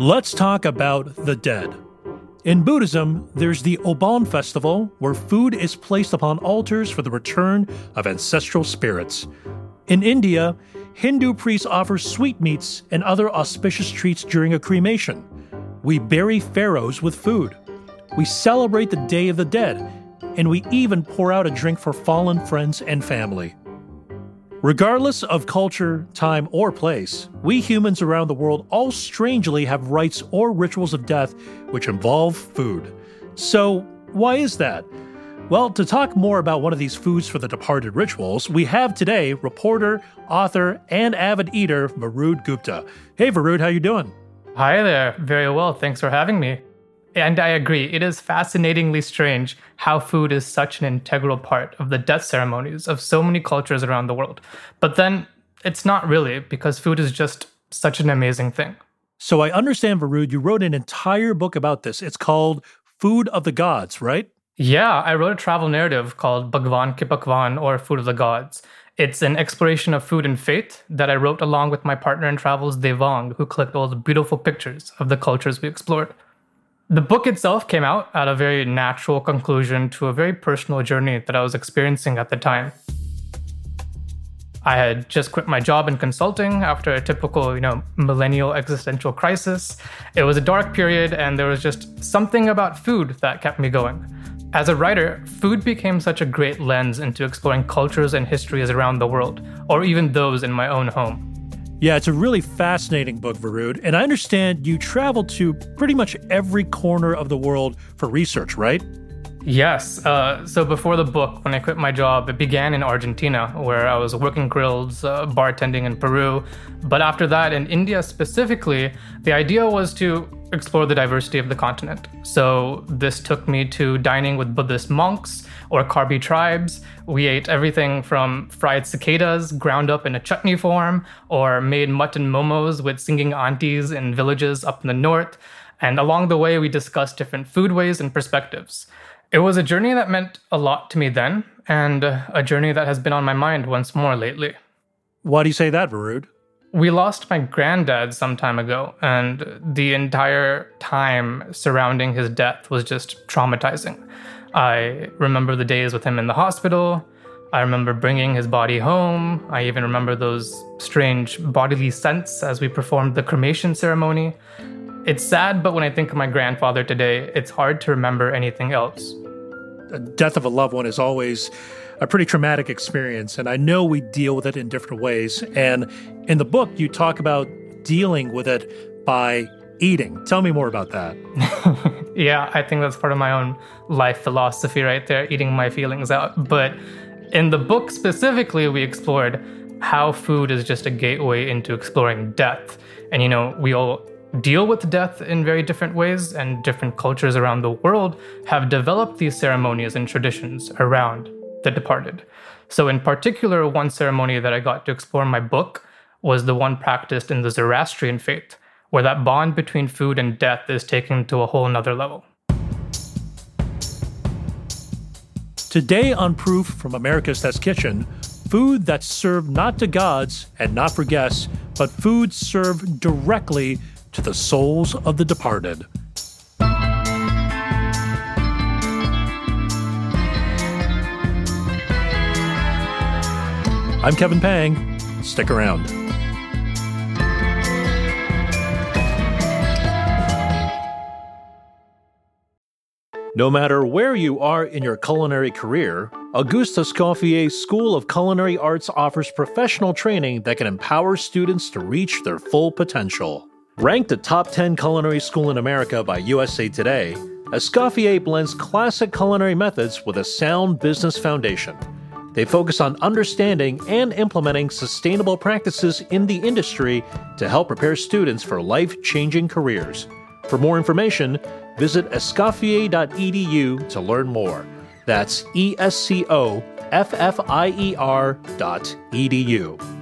Let's talk about the dead. In Buddhism, there's the Obon festival, where food is placed upon altars for the return of ancestral spirits. In India, Hindu priests offer sweetmeats and other auspicious treats during a cremation. We bury pharaohs with food. We celebrate the Day of the Dead, and we even pour out a drink for fallen friends and family. Regardless of culture, time, or place, we humans around the world all strangely have rites or rituals of death which involve food. So, why is that? Well, to talk more about one of these foods for the departed rituals, we have today reporter, author, and avid eater Varud Gupta. Hey Varud, how you doing? Hi there. Very well. Thanks for having me. And I agree, it is fascinatingly strange how food is such an integral part of the death ceremonies of so many cultures around the world. But then it's not really, because food is just such an amazing thing. So I understand, Varud, you wrote an entire book about this. It's called Food of the Gods, right? Yeah, I wrote a travel narrative called Bagwaan Ke Pakwaan or Food of the Gods. It's an exploration of food and faith that I wrote along with my partner in travels, Devang, who collected all the beautiful pictures of the cultures we explored. The book itself came out at a very natural conclusion to a very personal journey that I was experiencing at the time. I had just quit my job in consulting after a typical, you know, millennial existential crisis. It was a dark period and there was just something about food that kept me going. As a writer, food became such a great lens into exploring cultures and histories around the world, or even those in my own home. Yeah, it's a really fascinating book, Varud. And I understand you traveled to pretty much every corner of the world for research, right? Yes. Uh, so before the book, when I quit my job, it began in Argentina, where I was working grills, uh, bartending in Peru. But after that, in India specifically, the idea was to explore the diversity of the continent. So this took me to dining with Buddhist monks or Karbi tribes. We ate everything from fried cicadas ground up in a chutney form, or made mutton momos with singing aunties in villages up in the north. And along the way, we discussed different foodways and perspectives. It was a journey that meant a lot to me then, and a journey that has been on my mind once more lately. Why do you say that, Varud? We lost my granddad some time ago, and the entire time surrounding his death was just traumatizing. I remember the days with him in the hospital. I remember bringing his body home. I even remember those strange bodily scents as we performed the cremation ceremony. It's sad, but when I think of my grandfather today, it's hard to remember anything else. The death of a loved one is always a pretty traumatic experience, and I know we deal with it in different ways. And in the book, you talk about dealing with it by eating. Tell me more about that. yeah, I think that's part of my own life philosophy right there, eating my feelings out. But in the book specifically, we explored how food is just a gateway into exploring death. And, you know, we all deal with death in very different ways, and different cultures around the world have developed these ceremonies and traditions around the departed. So, in particular, one ceremony that I got to explore in my book was the one practiced in the Zoroastrian faith where that bond between food and death is taken to a whole nother level. Today on Proof from America's Test Kitchen, food that's served not to gods and not for guests, but food served directly to the souls of the departed. I'm Kevin Pang. Stick around. No matter where you are in your culinary career, Auguste Escoffier School of Culinary Arts offers professional training that can empower students to reach their full potential. Ranked a top 10 culinary school in America by USA Today, Escoffier blends classic culinary methods with a sound business foundation. They focus on understanding and implementing sustainable practices in the industry to help prepare students for life changing careers. For more information, Visit escoffier.edu to learn more. That's E S C O F F I E R dot edu.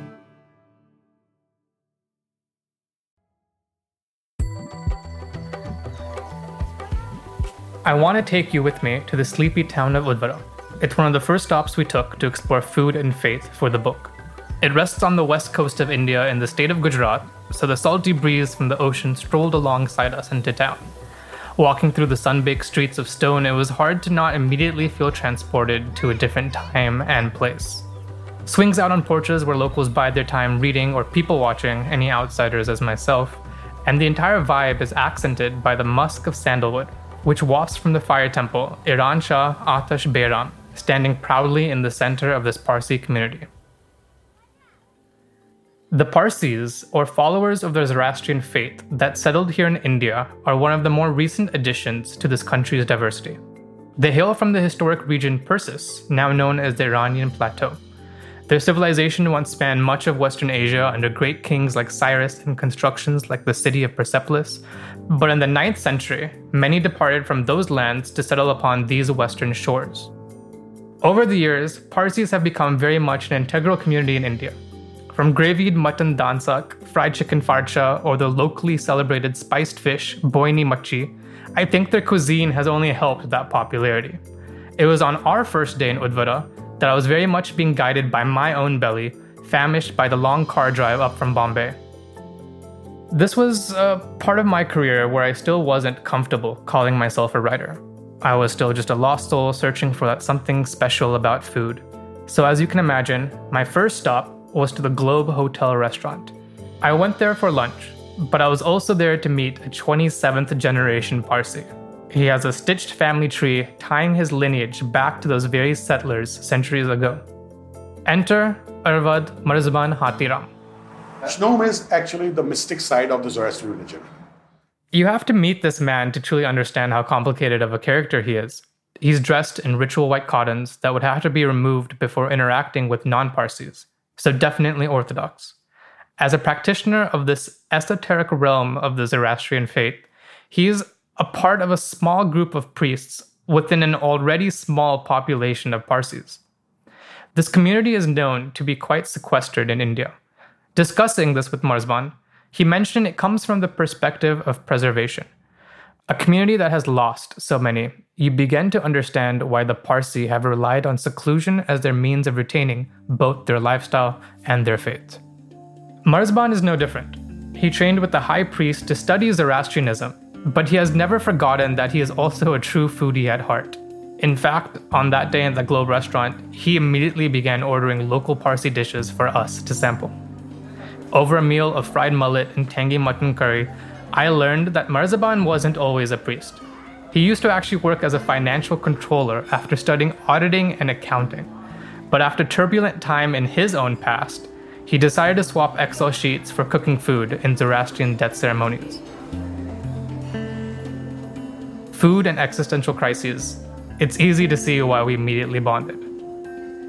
I want to take you with me to the sleepy town of Udvara. It's one of the first stops we took to explore food and faith for the book. It rests on the west coast of India in the state of Gujarat so the salty breeze from the ocean strolled alongside us into town. Walking through the sun-baked streets of stone, it was hard to not immediately feel transported to a different time and place. Swings out on porches where locals bide their time reading or people watching any outsiders as myself, and the entire vibe is accented by the musk of sandalwood, which wafts from the fire temple, Iran Shah Atash Behram, standing proudly in the center of this Parsi community. The Parsis, or followers of the Zoroastrian faith that settled here in India, are one of the more recent additions to this country's diversity. They hail from the historic region Persis, now known as the Iranian Plateau. Their civilization once spanned much of Western Asia under great kings like Cyrus and constructions like the city of Persepolis, but in the 9th century, many departed from those lands to settle upon these western shores. Over the years, Parsis have become very much an integral community in India. From gravied mutton dansak, fried chicken farcha, or the locally celebrated spiced fish, boini machi, I think their cuisine has only helped that popularity. It was on our first day in Udvara that I was very much being guided by my own belly, famished by the long car drive up from Bombay. This was a part of my career where I still wasn't comfortable calling myself a writer. I was still just a lost soul searching for that something special about food. So, as you can imagine, my first stop was to the Globe Hotel restaurant. I went there for lunch, but I was also there to meet a 27th generation Parsi. He has a stitched family tree tying his lineage back to those very settlers centuries ago. Enter Ervad Marziban Hathiram. Khshnoom is actually the mystic side of the Zoroastrian religion. You have to meet this man to truly understand how complicated of a character he is. He's dressed in ritual white cottons that would have to be removed before interacting with non Parsis so definitely orthodox. As a practitioner of this esoteric realm of the Zoroastrian faith, he is a part of a small group of priests within an already small population of Parsis. This community is known to be quite sequestered in India. Discussing this with Marziban, he mentioned it comes from the perspective of preservation. A community that has lost so many, you begin to understand why the Parsi have relied on seclusion as their means of retaining both their lifestyle and their faith. Marziban is no different. He trained with the high priest to study Zoroastrianism, but he has never forgotten that he is also a true foodie at heart. In fact, on that day in the Globe restaurant, he immediately began ordering local Parsi dishes for us to sample. Over a meal of fried mullet and tangy mutton curry, I learned that Marziban wasn't always a priest. He used to actually work as a financial controller after studying auditing and accounting. But after turbulent time in his own past, he decided to swap Excel sheets for cooking food in Zoroastrian death ceremonies. Food and existential crises. It's easy to see why we immediately bonded.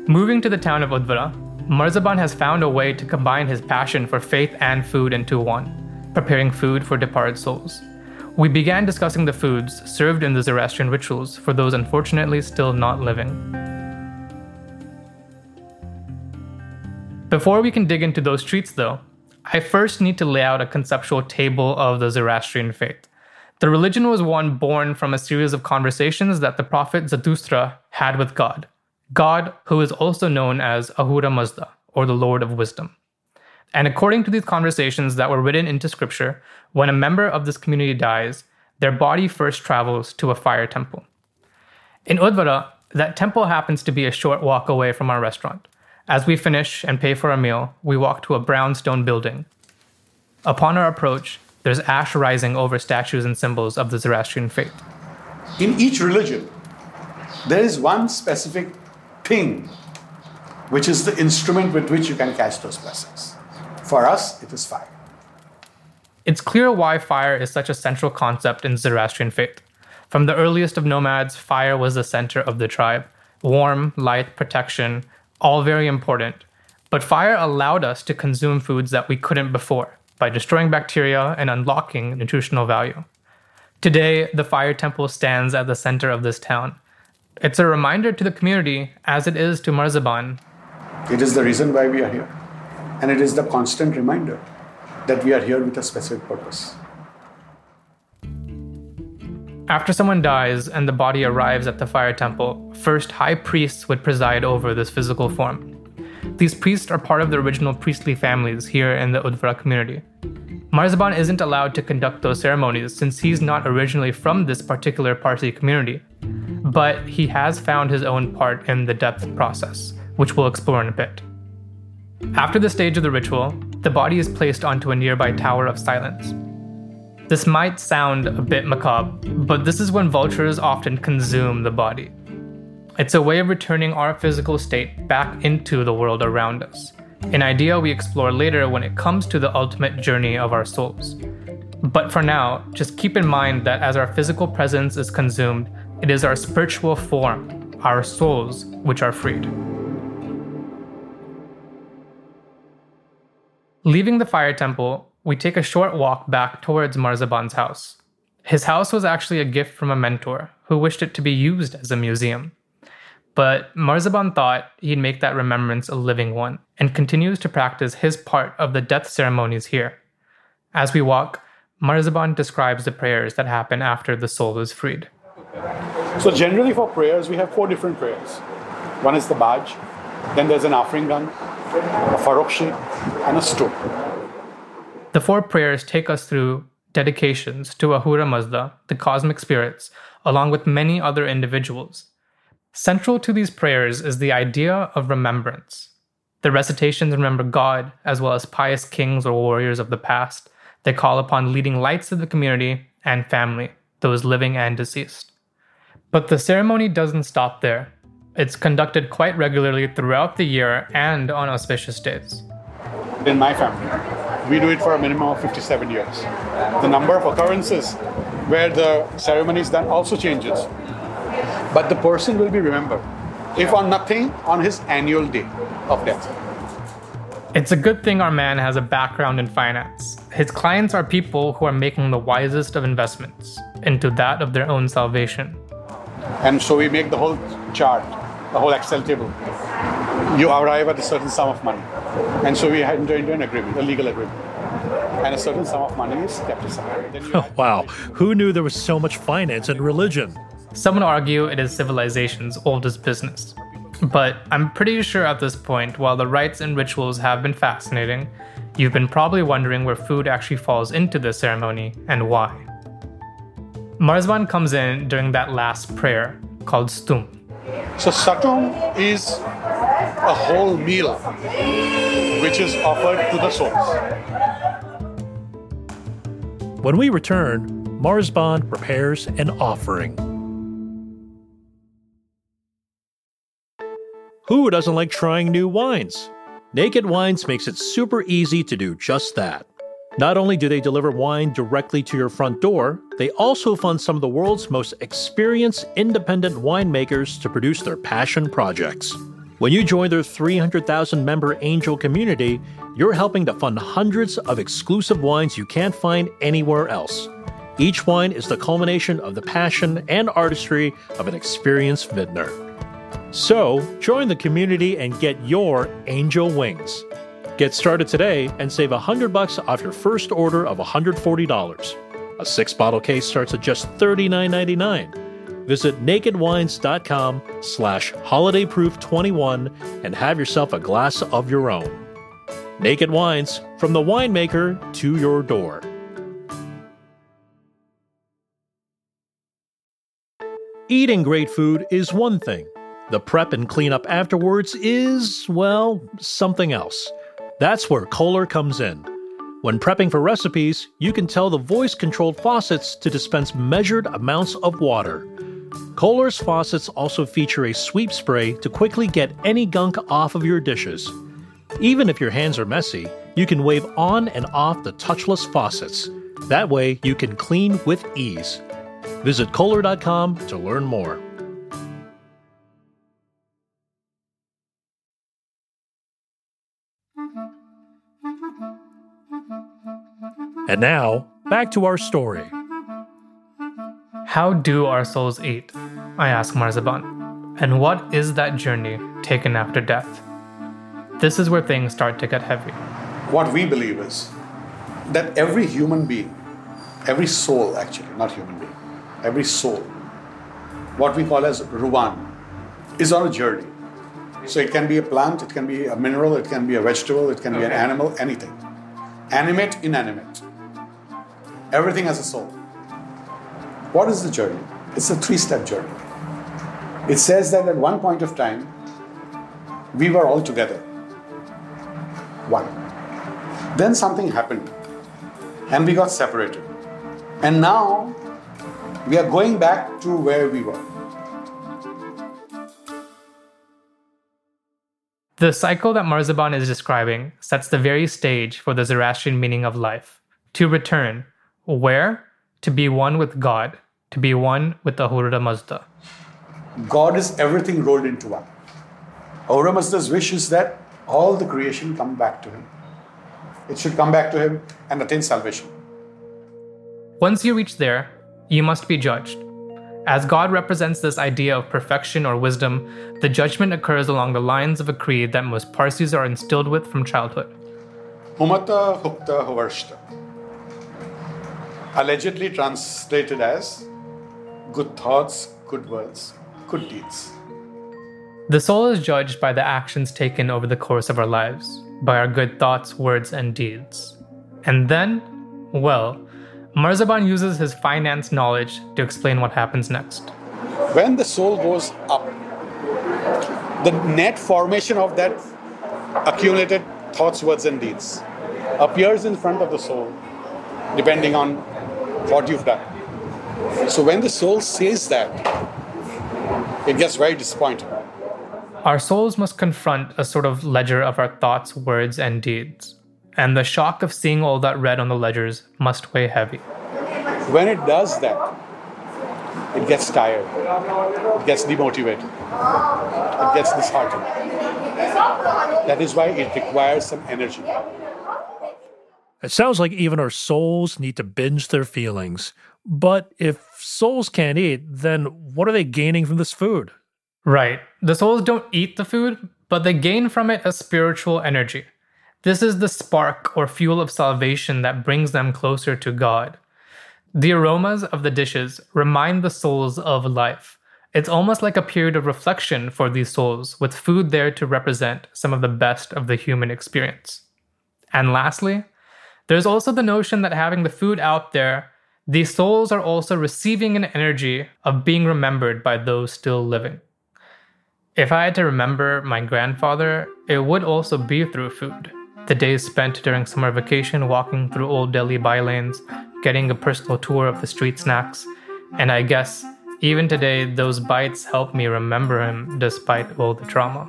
Moving to the town of Udvara, Marziban has found a way to combine his passion for faith and food into one preparing food for departed souls. We began discussing the foods served in the Zoroastrian rituals for those unfortunately still not living. Before we can dig into those treats, though, I first need to lay out a conceptual table of the Zoroastrian faith. The religion was one born from a series of conversations that the prophet Zarathustra had with God, God who is also known as Ahura Mazda, or the Lord of Wisdom. And according to these conversations that were written into scripture, when a member of this community dies, their body first travels to a fire temple. In Udvara, that temple happens to be a short walk away from our restaurant. As we finish and pay for our meal, we walk to a brownstone building. Upon our approach, there's ash rising over statues and symbols of the Zoroastrian faith. In each religion, there is one specific thing which is the instrument with which you can catch those blessings. For us, it is fire. It's clear why fire is such a central concept in Zoroastrian faith. From the earliest of nomads, fire was the center of the tribe. Warm, light, protection, all very important. But fire allowed us to consume foods that we couldn't before by destroying bacteria and unlocking nutritional value. Today, the fire temple stands at the center of this town. It's a reminder to the community, as it is to Marziban. It is the reason why we are here. And it is the constant reminder that we are here with a specific purpose. After someone dies and the body arrives at the fire temple, first high priests would preside over this physical form. These priests are part of the original priestly families here in the Udvara community. Marziban isn't allowed to conduct those ceremonies since he's not originally from this particular Parsi community, but he has found his own part in the death process, which we'll explore in a bit. After the stage of the ritual, the body is placed onto a nearby tower of silence. This might sound a bit macabre, but this is when vultures often consume the body. It's a way of returning our physical state back into the world around us, an idea we explore later when it comes to the ultimate journey of our souls. But for now, just keep in mind that as our physical presence is consumed, it is our spiritual form, our souls, which are freed. Leaving the fire temple, we take a short walk back towards Marziban's house. His house was actually a gift from a mentor who wished it to be used as a museum. But Marziban thought he'd make that remembrance a living one and continues to practice his part of the death ceremonies here. As we walk, Marziban describes the prayers that happen after the soul is freed. So, generally, for prayers, we have four different prayers. One is the Baj, then there's an Afringan, a farokshi, and a stum. The four prayers take us through dedications to Ahura Mazda, the cosmic spirits, along with many other individuals. Central to these prayers is the idea of remembrance. The recitations remember God as well as pious kings or warriors of the past. They call upon leading lights of the community and family, those living and deceased. But the ceremony doesn't stop there. It's conducted quite regularly throughout the year and on auspicious days. In my family, we do it for a minimum of 57 years. The number of occurrences where the ceremony is done also changes but the person will be remembered. If on nothing, on his annual day of death. It's a good thing our man has a background in finance. His clients are people who are making the wisest of investments into that of their own salvation. And so we make the whole chart, the whole Excel table. You arrive at a certain sum of money. And so we enter into an agreement, a legal agreement. And a certain sum of money is kept aside. Oh, wow. Who knew there was so much finance in religion? Some would argue it is civilization's oldest business. But I'm pretty sure at this point, while the rites and rituals have been fascinating, you've been probably wondering where food actually falls into the ceremony and why. Marziban comes in during that last prayer called Stum. So, Satum is a whole meal which is offered to the souls. When we return, Marziban prepares an offering. Who doesn't like trying new wines? Naked Wines makes it super easy to do just that. Not only do they deliver wine directly to your front door, they also fund some of the world's most experienced independent winemakers to produce their passion projects. When you join their 300,000 member angel community, you're helping to fund hundreds of exclusive wines you can't find anywhere else. Each wine is the culmination of the passion and artistry of an experienced vintner. So, join the community and get your angel wings. Get started today and save 100 bucks off your first order of $140. A six bottle case starts at just $39.99. Visit nakedwines.com slash holidayproof21 and have yourself a glass of your own. Naked Wines, from the winemaker to your door. Eating great food is one thing. The prep and cleanup afterwards is, well, something else. That's where Kohler comes in. When prepping for recipes, you can tell the voice controlled faucets to dispense measured amounts of water. Kohler's faucets also feature a sweep spray to quickly get any gunk off of your dishes. Even if your hands are messy, you can wave on and off the touchless faucets. That way, you can clean with ease. Visit Kohler.com to learn more. And now, back to our story. How do our souls eat? I ask Marziban. And what is that journey taken after death? This is where things start to get heavy. What we believe is that every human being, every soul actually, not human being, every soul, what we call as Ruwan, is on a journey. So it can be a plant, it can be a mineral, it can be a vegetable, it can be an animal, anything. Animate, inanimate Everything has a soul. What is the journey? It's a three step journey. It says that at one point of time, we were all together. One. Then something happened and we got separated. And now we are going back to where we were. The cycle that Marziban is describing sets the very stage for the Zoroastrian meaning of life to return, where? To be one with God, to be one with Ahura Mazda. God is everything rolled into one. Ahura Mazda's wish is that all the creation come back to him. It should come back to him and attain salvation. Once you reach there, you must be judged. As God represents this idea of perfection or wisdom, the judgment occurs along the lines of a creed that most Parsis are instilled with from childhood. Humata Hukta Havarshta. Allegedly translated as good thoughts, good words, good deeds. The soul is judged by the actions taken over the course of our lives, by our good thoughts, words, and deeds. And then, well, Marziban uses his finance knowledge to explain what happens next. When the soul goes up, the net formation of that accumulated thoughts, words, and deeds appears in front of the soul, depending on what you've done. So when the soul says that, it gets very disappointed. Our souls must confront a sort of ledger of our thoughts, words, and deeds and the shock of seeing all that red on the ledgers must weigh heavy. When it does that, it gets tired, it gets demotivated, it gets disheartened. That is why it requires some energy. It sounds like even our souls need to binge their feelings. But if souls can't eat, then what are they gaining from this food? Right. The souls don't eat the food, but they gain from it a spiritual energy. This is the spark or fuel of salvation that brings them closer to God. The aromas of the dishes remind the souls of life. It's almost like a period of reflection for these souls, with food there to represent some of the best of the human experience. And lastly, there's also the notion that having the food out there, these souls are also receiving an energy of being remembered by those still living. If I had to remember my grandfather, it would also be through food the days spent during summer vacation walking through old Delhi bylanes, getting a personal tour of the street snacks, and I guess even today those bites help me remember him despite all the trauma.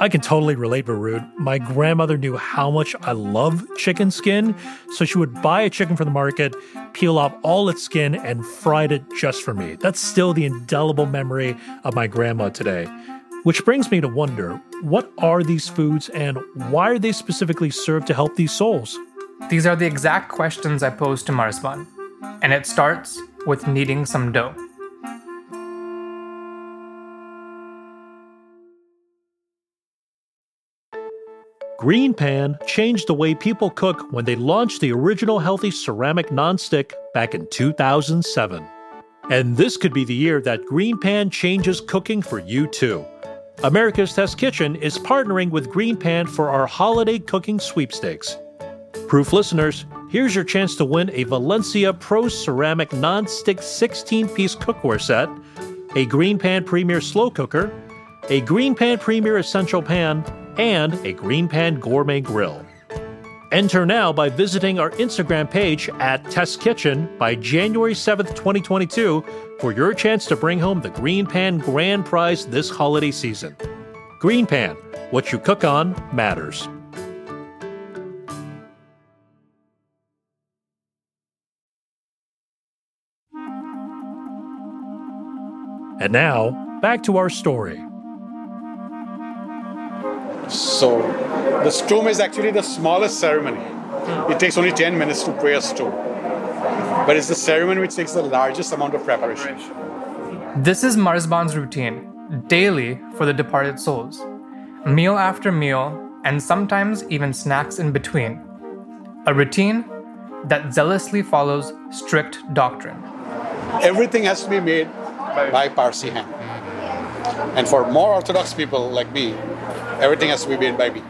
I can totally relate, Varud. My grandmother knew how much I love chicken skin, so she would buy a chicken from the market, peel off all its skin, and fried it just for me. That's still the indelible memory of my grandma today. Which brings me to wonder what are these foods and why are they specifically served to help these souls? These are the exact questions I posed to Marziban, and it starts with kneading some dough. Green Pan changed the way people cook when they launched the original healthy ceramic nonstick back in 2007. And this could be the year that Green Pan changes cooking for you too. America's Test Kitchen is partnering with Green Pan for our holiday cooking sweepstakes. Proof listeners, here's your chance to win a Valencia Pro Ceramic Non-Stick 16-piece cookware set, a Green Pan Premier Slow Cooker, a Green Pan Premier Essential Pan, and a Green Pan Gourmet Grill. Enter now by visiting our Instagram page at Test Kitchen by January 7th, 2022 for your chance to bring home the Green Pan Grand Prize this holiday season. Green Pan, what you cook on matters. And now, back to our story. So, the stum is actually the smallest ceremony. Oh. It takes only 10 minutes to pray a stum. But it's the ceremony which takes the largest amount of preparation. This is Marziban's routine, daily for the departed souls. Meal after meal, and sometimes even snacks in between. A routine that zealously follows strict doctrine. Everything has to be made by Parsi hand. And for more Orthodox people like me, everything has to be made by me.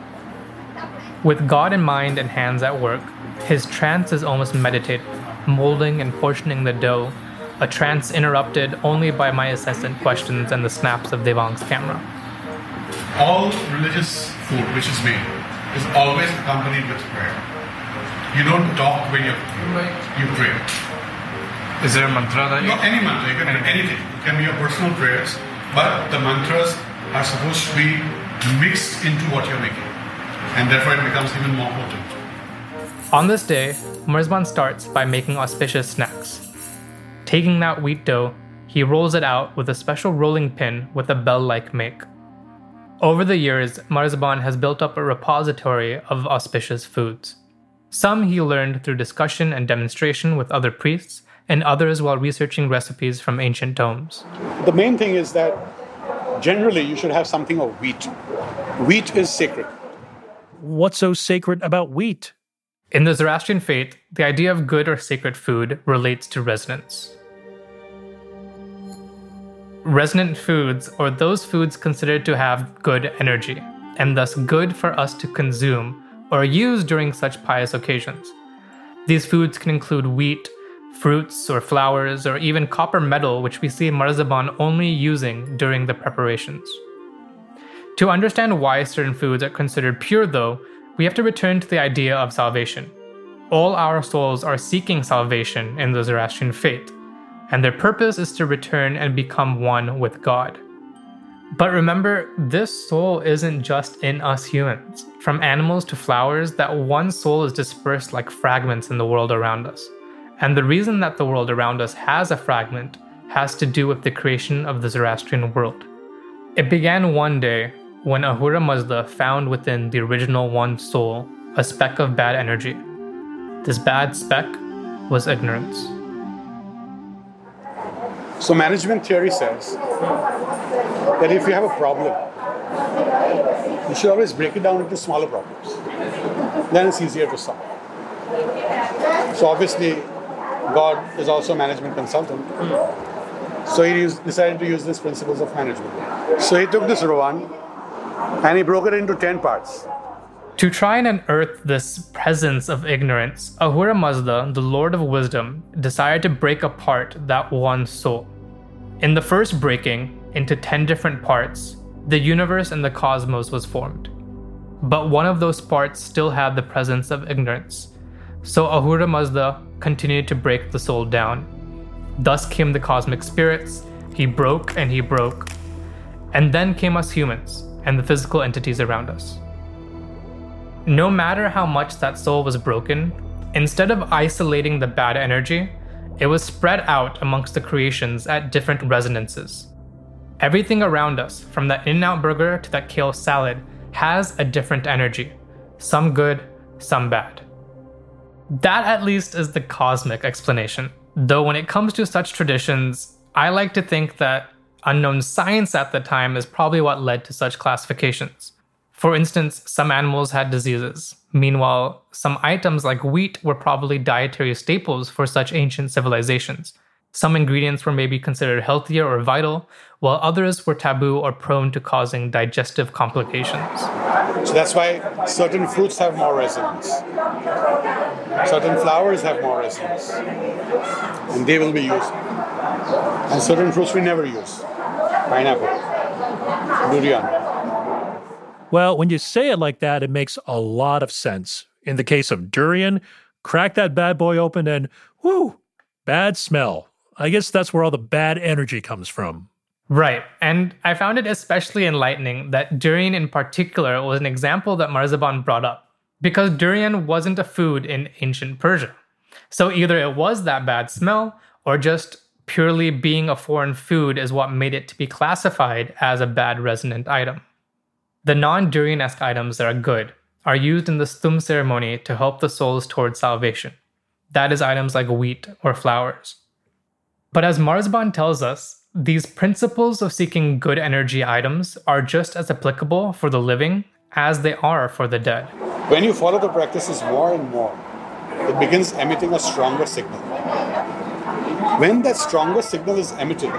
With God in mind and hands at work, his trance is almost meditative. molding and portioning the dough, a trance interrupted only by my incessant questions and the snaps of Devang's camera. All religious food which is made is always accompanied with prayer. You don't talk when you you pray. Is there a mantra that Not any mantra, you can do anything. It can be your personal prayers, but the mantras are supposed to be mixed into what you're making. And therefore it becomes even more potent. On this day, Marziban starts by making auspicious snacks. Taking that wheat dough, he rolls it out with a special rolling pin with a bell like make. Over the years, Marziban has built up a repository of auspicious foods. Some he learned through discussion and demonstration with other priests, and others while researching recipes from ancient tomes. The main thing is that generally you should have something of wheat. Wheat is sacred. What's so sacred about wheat? In the Zoroastrian faith, the idea of good or sacred food relates to resonance. Resonant foods, are those foods considered to have good energy, and thus good for us to consume or use during such pious occasions. These foods can include wheat, fruits or flowers, or even copper metal, which we see Marziban only using during the preparations. To understand why certain foods are considered pure, though, we have to return to the idea of salvation. All our souls are seeking salvation in the Zoroastrian faith, and their purpose is to return and become one with God. But remember, this soul isn't just in us humans. From animals to flowers, that one soul is dispersed like fragments in the world around us. And the reason that the world around us has a fragment has to do with the creation of the Zoroastrian world. It began one day when Ahura Mazda found within the original one soul a speck of bad energy. This bad speck was ignorance. So management theory says that if you have a problem, you should always break it down into smaller problems. Then it's easier to solve. So obviously, God is also a management consultant. So he used, decided to use these principles of management. So he took this Rowan and he broke it into 10 parts. To try and unearth this presence of ignorance, Ahura Mazda, the Lord of Wisdom, decided to break apart that one soul. In the first breaking, into 10 different parts, the universe and the cosmos was formed. But one of those parts still had the presence of ignorance. So Ahura Mazda continued to break the soul down. Thus came the cosmic spirits, he broke and he broke. And then came us humans and the physical entities around us. No matter how much that soul was broken, instead of isolating the bad energy, it was spread out amongst the creations at different resonances. Everything around us, from that In N Out burger to that kale salad, has a different energy. Some good, some bad. That at least is the cosmic explanation. Though when it comes to such traditions, I like to think that unknown science at the time is probably what led to such classifications. For instance, some animals had diseases. Meanwhile, some items like wheat were probably dietary staples for such ancient civilizations. Some ingredients were maybe considered healthier or vital, while others were taboo or prone to causing digestive complications. So that's why certain fruits have more resonance. Certain flowers have more resonance. And they will be used. And certain fruits we never use. Pineapple, durian. Well, when you say it like that, it makes a lot of sense. In the case of durian, crack that bad boy open and whoo, bad smell. I guess that's where all the bad energy comes from. Right. And I found it especially enlightening that durian in particular was an example that Marziban brought up because durian wasn't a food in ancient Persia. So either it was that bad smell or just purely being a foreign food is what made it to be classified as a bad resonant item. The non durian esque items that are good are used in the stum ceremony to help the souls towards salvation. That is items like wheat or flowers. But as Marziban tells us, these principles of seeking good energy items are just as applicable for the living as they are for the dead. When you follow the practices more and more, it begins emitting a stronger signal. When that stronger signal is emitted,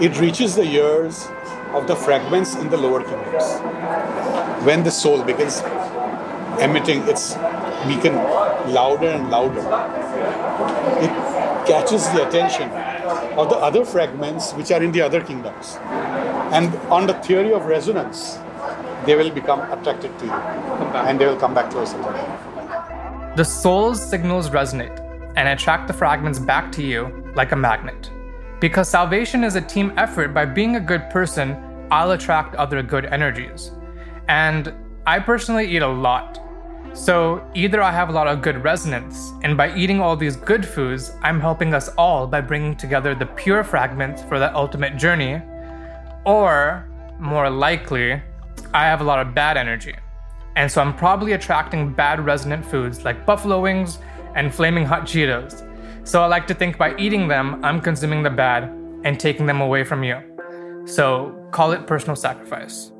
it reaches the ears of the fragments in the lower kingdoms. When the soul begins emitting its beacon louder and louder, it catches the attention of the other fragments which are in the other kingdoms. And on the theory of resonance, they will become attracted to you and they will come back to us again. The soul's signals resonate and attract the fragments back to you like a magnet. Because salvation is a team effort, by being a good person, I'll attract other good energies. And I personally eat a lot. So either I have a lot of good resonance, and by eating all these good foods, I'm helping us all by bringing together the pure fragments for that ultimate journey, or more likely, I have a lot of bad energy. And so I'm probably attracting bad resonant foods like buffalo wings and flaming hot Cheetos. So I like to think by eating them, I'm consuming the bad and taking them away from you. So call it personal sacrifice.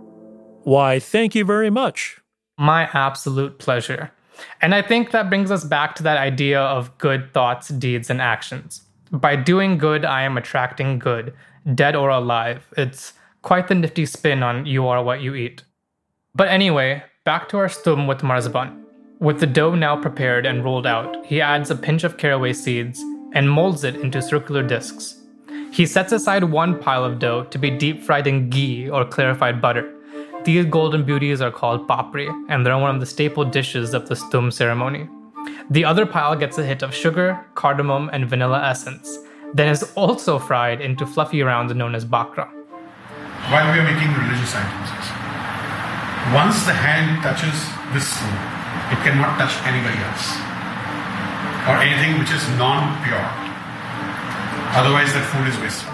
Why, thank you very much. My absolute pleasure. And I think that brings us back to that idea of good thoughts, deeds, and actions. By doing good, I am attracting good, dead or alive. It's quite the nifty spin on you are what you eat. But anyway, back to our stum with Marziban. With the dough now prepared and rolled out, he adds a pinch of caraway seeds and molds it into circular discs. He sets aside one pile of dough to be deep fried in ghee or clarified butter. These golden beauties are called papri, and they're one of the staple dishes of the stum ceremony. The other pile gets a hit of sugar, cardamom, and vanilla essence, then is also fried into fluffy rounds known as bakra. While we are making religious items, once the hand touches this food, it cannot touch anybody else or anything which is non-pure. Otherwise, that food is wasted.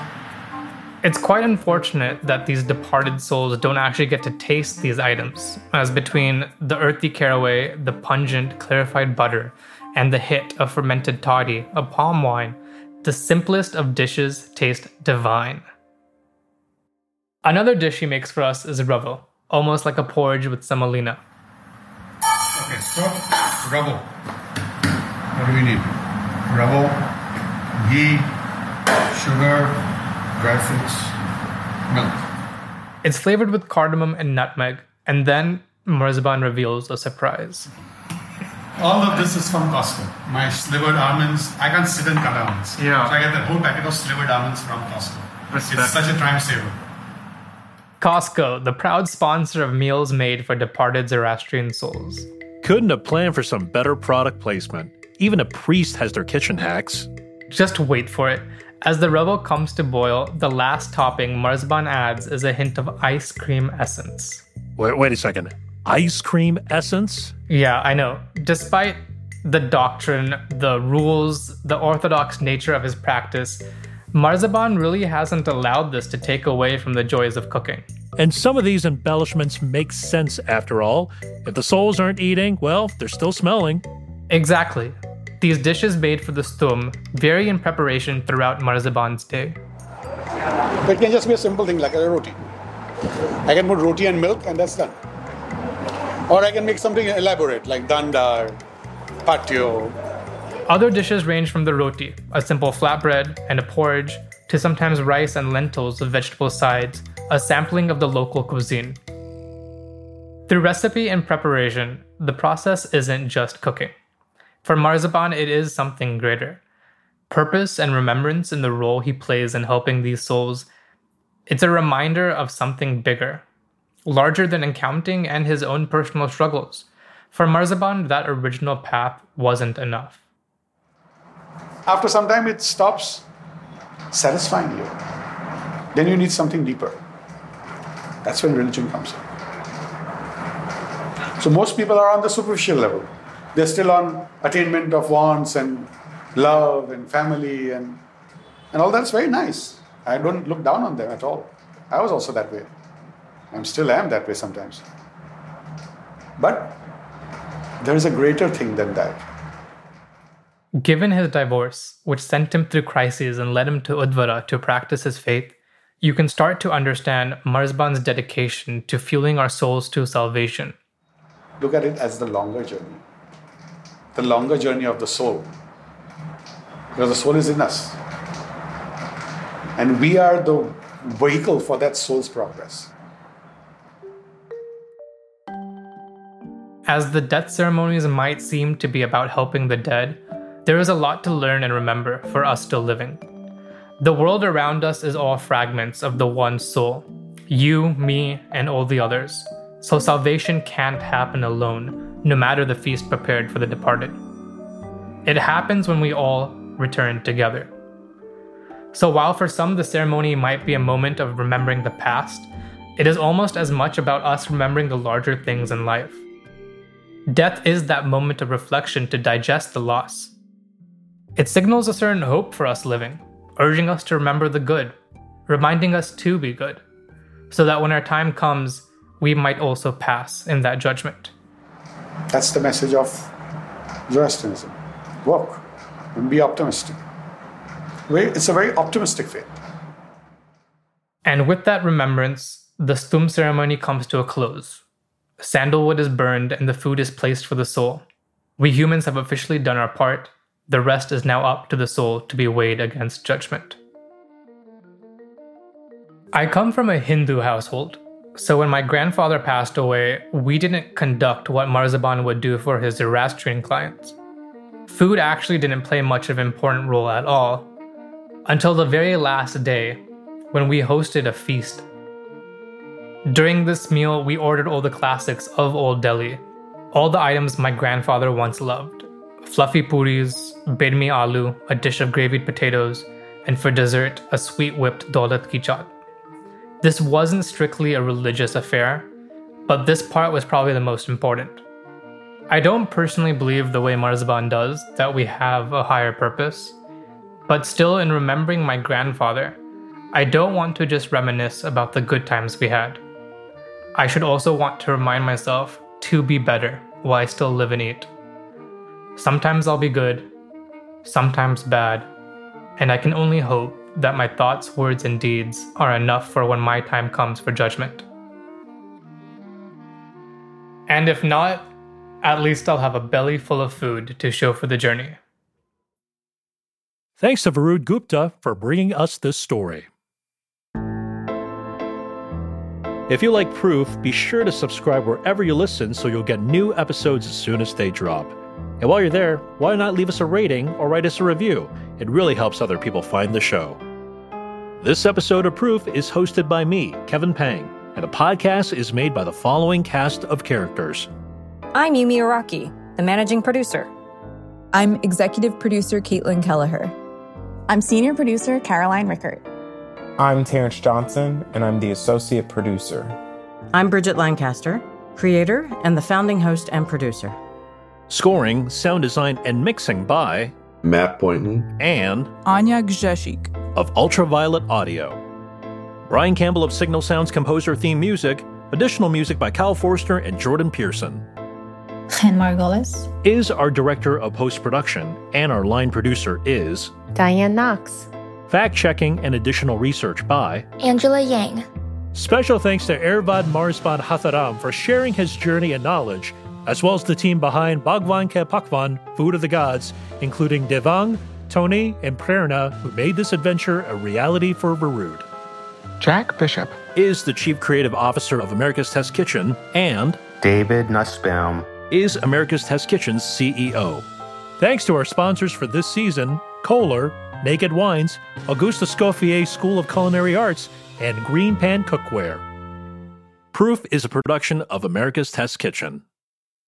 It's quite unfortunate that these departed souls don't actually get to taste these items, as between the earthy caraway, the pungent clarified butter, and the hit of fermented toddy, a palm wine, the simplest of dishes taste divine. Another dish he makes for us is ravo, almost like a porridge with semolina. Okay, so ravo. What do we need? Ravo, ghee, sugar, dry fruits, milk. It's flavored with cardamom and nutmeg, and then Marziban reveals a surprise. All of this is from Costco. My slivered almonds, I can't sit and cut almonds. Yeah. So I get the whole packet of slivered almonds from Costco. Respect. It's such a time saver. Costco, the proud sponsor of meals made for departed Zoroastrian souls. Couldn't have planned for some better product placement. Even a priest has their kitchen hacks. Just wait for it. As the ravo comes to boil, the last topping Marziban adds is a hint of ice cream essence. Wait, wait a second. Ice cream essence? Yeah, I know. Despite the doctrine, the rules, the orthodox nature of his practice, Marziban really hasn't allowed this to take away from the joys of cooking. And some of these embellishments make sense after all. If the souls aren't eating, well, they're still smelling. Exactly. These dishes made for the stum vary in preparation throughout Marziban's day. It can just be a simple thing like a roti. I can put roti and milk and that's done. Or I can make something elaborate like dandar, patio. Other dishes range from the roti, a simple flatbread, and a porridge, to sometimes rice and lentils with vegetable sides, a sampling of the local cuisine. Through recipe and preparation, the process isn't just cooking. For Marziban, it is something greater. Purpose and remembrance in the role he plays in helping these souls, it's a reminder of something bigger, larger than accounting and his own personal struggles. For Marziban, that original path wasn't enough. After some time, it stops satisfying you. Then you need something deeper. That's when religion comes in. So most people are on the superficial level. They're still on attainment of wants and love and family and and all that's very nice. I don't look down on them at all. I was also that way. I'm still am that way sometimes. But there is a greater thing than that. Given his divorce, which sent him through crises and led him to Udvara to practice his faith, you can start to understand Marziban's dedication to fueling our souls to salvation. Look at it as the longer journey. The longer journey of the soul. Because the soul is in us. And we are the vehicle for that soul's progress. As the death ceremonies might seem to be about helping the dead, there is a lot to learn and remember for us still living. The world around us is all fragments of the one soul you, me, and all the others. So salvation can't happen alone, no matter the feast prepared for the departed. It happens when we all return together. So while for some the ceremony might be a moment of remembering the past, it is almost as much about us remembering the larger things in life. Death is that moment of reflection to digest the loss. It signals a certain hope for us living, urging us to remember the good, reminding us to be good, so that when our time comes, we might also pass in that judgment. That's the message of Zoroastrianism. Work and be optimistic. It's a very optimistic faith. And with that remembrance, the stum ceremony comes to a close. Sandalwood is burned and the food is placed for the soul. We humans have officially done our part. The rest is now up to the soul to be weighed against judgment. I come from a Hindu household, so when my grandfather passed away, we didn't conduct what Marziban would do for his Zoroastrian clients. Food actually didn't play much of an important role at all, until the very last day when we hosted a feast. During this meal, we ordered all the classics of Old Delhi, all the items my grandfather once loved fluffy puris, bedmi aloo, a dish of gravied potatoes, and for dessert, a sweet whipped daulat ki chaat. This wasn't strictly a religious affair, but this part was probably the most important. I don't personally believe the way Marziban does that we have a higher purpose, but still, in remembering my grandfather, I don't want to just reminisce about the good times we had. I should also want to remind myself to be better while I still live and eat. Sometimes I'll be good, sometimes bad, and I can only hope that my thoughts, words, and deeds are enough for when my time comes for judgment. And if not, at least I'll have a belly full of food to show for the journey. Thanks to Varud Gupta for bringing us this story. If you like Proof, be sure to subscribe wherever you listen so you'll get new episodes as soon as they drop. And while you're there, why not leave us a rating or write us a review? It really helps other people find the show. This episode of Proof is hosted by me, Kevin Pang, and the podcast is made by the following cast of characters I'm Yumi Araki, the managing producer. I'm executive producer Caitlin Kelleher. I'm senior producer Caroline Rickert. I'm Terrence Johnson, and I'm the associate producer. I'm Bridget Lancaster, creator and the founding host and producer. Scoring, sound design, and mixing by Matt Boynton and Anya Gzeshik of Ultraviolet Audio. Brian Campbell of Signal Sounds composer theme music, additional music by Kyle Forster and Jordan Pearson. Chen Margolis is our director of post production, and our line producer is Diane Knox. Fact checking and additional research by Angela Yang. Special thanks to Ervad Marziban Hathiram for sharing his journey and knowledge, as well as the team behind Bagwaan Ke Pakwaan, Food of the Gods, including Devang, Tony, and Prerna, who made this adventure a reality for Varud. Jack Bishop is the Chief Creative Officer of America's Test Kitchen, and David Nussbaum is America's Test Kitchen's CEO. Thanks to our sponsors for this season Kohler, Naked Wines, Auguste Escoffier School of Culinary Arts, and Green Pan Cookware. Proof is a production of America's Test Kitchen.